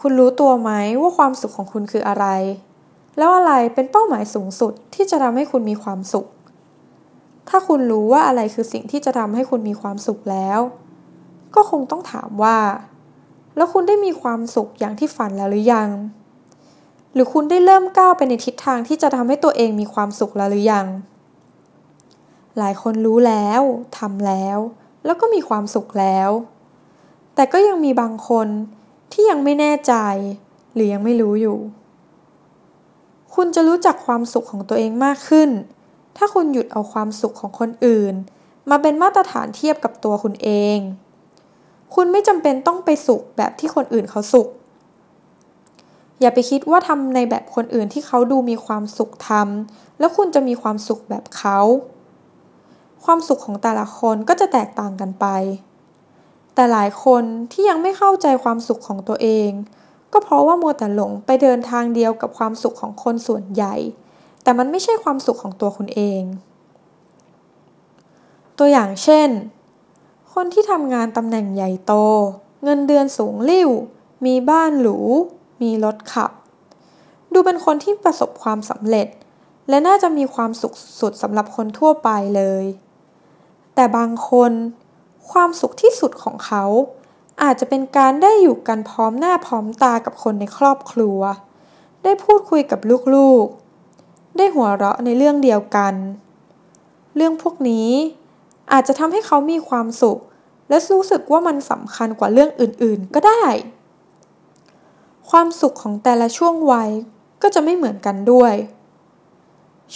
คุณรู้ตัวไหมว่าความสุขของคุณคืออะไร แล้วอะไรเป็นเป้าหมายสูงสุดที่จะทำให้คุณมีความสุข ถ้าคุณรู้ว่าอะไรคือสิ่งที่จะทำให้คุณมีความสุขแล้ว ก็คงต้องถามว่า แล้วคุณได้มีความสุขอย่างที่ฝันแล้วหรือยัง หรือคุณได้เริ่มก้าวไปในทิศทางที่จะทำให้ตัวเองมีความสุขแล้วหรือยัง หลายคนรู้แล้วทำแล้ว แล้วก็มีความสุขแล้ว แต่ก็ยังมีบางคน ที่ยังไม่แน่ใจ หรือยังไม่รู้อยู่ คุณจะรู้จักความสุขของตัวเองมากขึ้น ถ้าคุณหยุดเอาความสุขของคนอื่น มาเป็นมาตรฐานเทียบกับตัวคุณเอง คุณไม่จำเป็นต้องไปสุขแบบที่คนอื่นเขาสุข อย่าไปคิดว่าทำในแบบคนอื่นที่เขาดูมีความสุขทำแล้วคุณจะมีความสุขแบบเขา ความสุขของแต่ละคนก็จะแตกต่างกันไป แต่หลายคนที่ยังไม่เข้าใจความสุขของตัวเอง ก็เพราะว่ามัวแต่หลงไปเดินทางเดียวกับความสุขของคนส่วนใหญ่ แต่มันไม่ใช่ความสุขของตัวคุณเอง ตัวอย่างเช่น คนที่ทำงานตำแหน่งใหญ่โต เงินเดือนสูงลิ่ว มีบ้านหรู มีรถขับ ดูเป็นคนที่ประสบความสำเร็จ และน่าจะมีความสุขสุดสำหรับคนทั่วไปเลย แต่บางคน ความสุขที่สุดของเขา อาจจะเป็นการได้อยู่กันพร้อมหน้าพร้อมตากับคนในครอบครัว ได้พูดคุยกับลูกๆ ได้หัวเราะในเรื่องเดียวกัน เรื่องพวกนี้อาจจะทำให้เขามีความสุข และรู้สึกว่ามันสำคัญกว่าเรื่องอื่นๆ ก็ได้ ความสุขของแต่ละช่วงวัยก็จะไม่เหมือนกันด้วย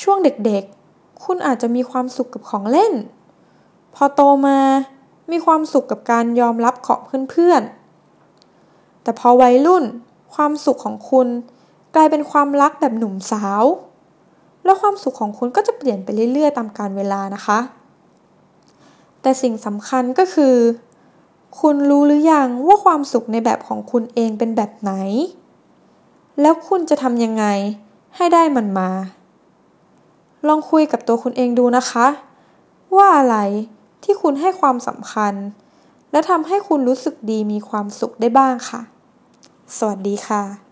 ช่วงเด็กๆ คุณอาจจะมีความสุขกับของเล่น พอโตมา มีความสุขกับการยอมรับของเพื่อนๆ แต่พอวัยรุ่น ความสุขของคุณกลายเป็นความรักแบบหนุ่มสาว แล้วความสุขของคุณก็จะเปลี่ยนไปเรื่อยๆ ตามกาลเวลานะคะ แต่สิ่งสำคัญก็คือ คุณรู้หรือยังว่าความสุขในแบบของคุณเองเป็นแบบไหน แล้วคุณจะทำยังไงให้ได้มันมา ลองคุยกับตัวคุณเองดูนะคะ ว่าอะไร ที่คุณให้ความสำคัญ และทำให้คุณรู้สึกดีมีความสุขได้บ้างค่ะ สวัสดีค่ะ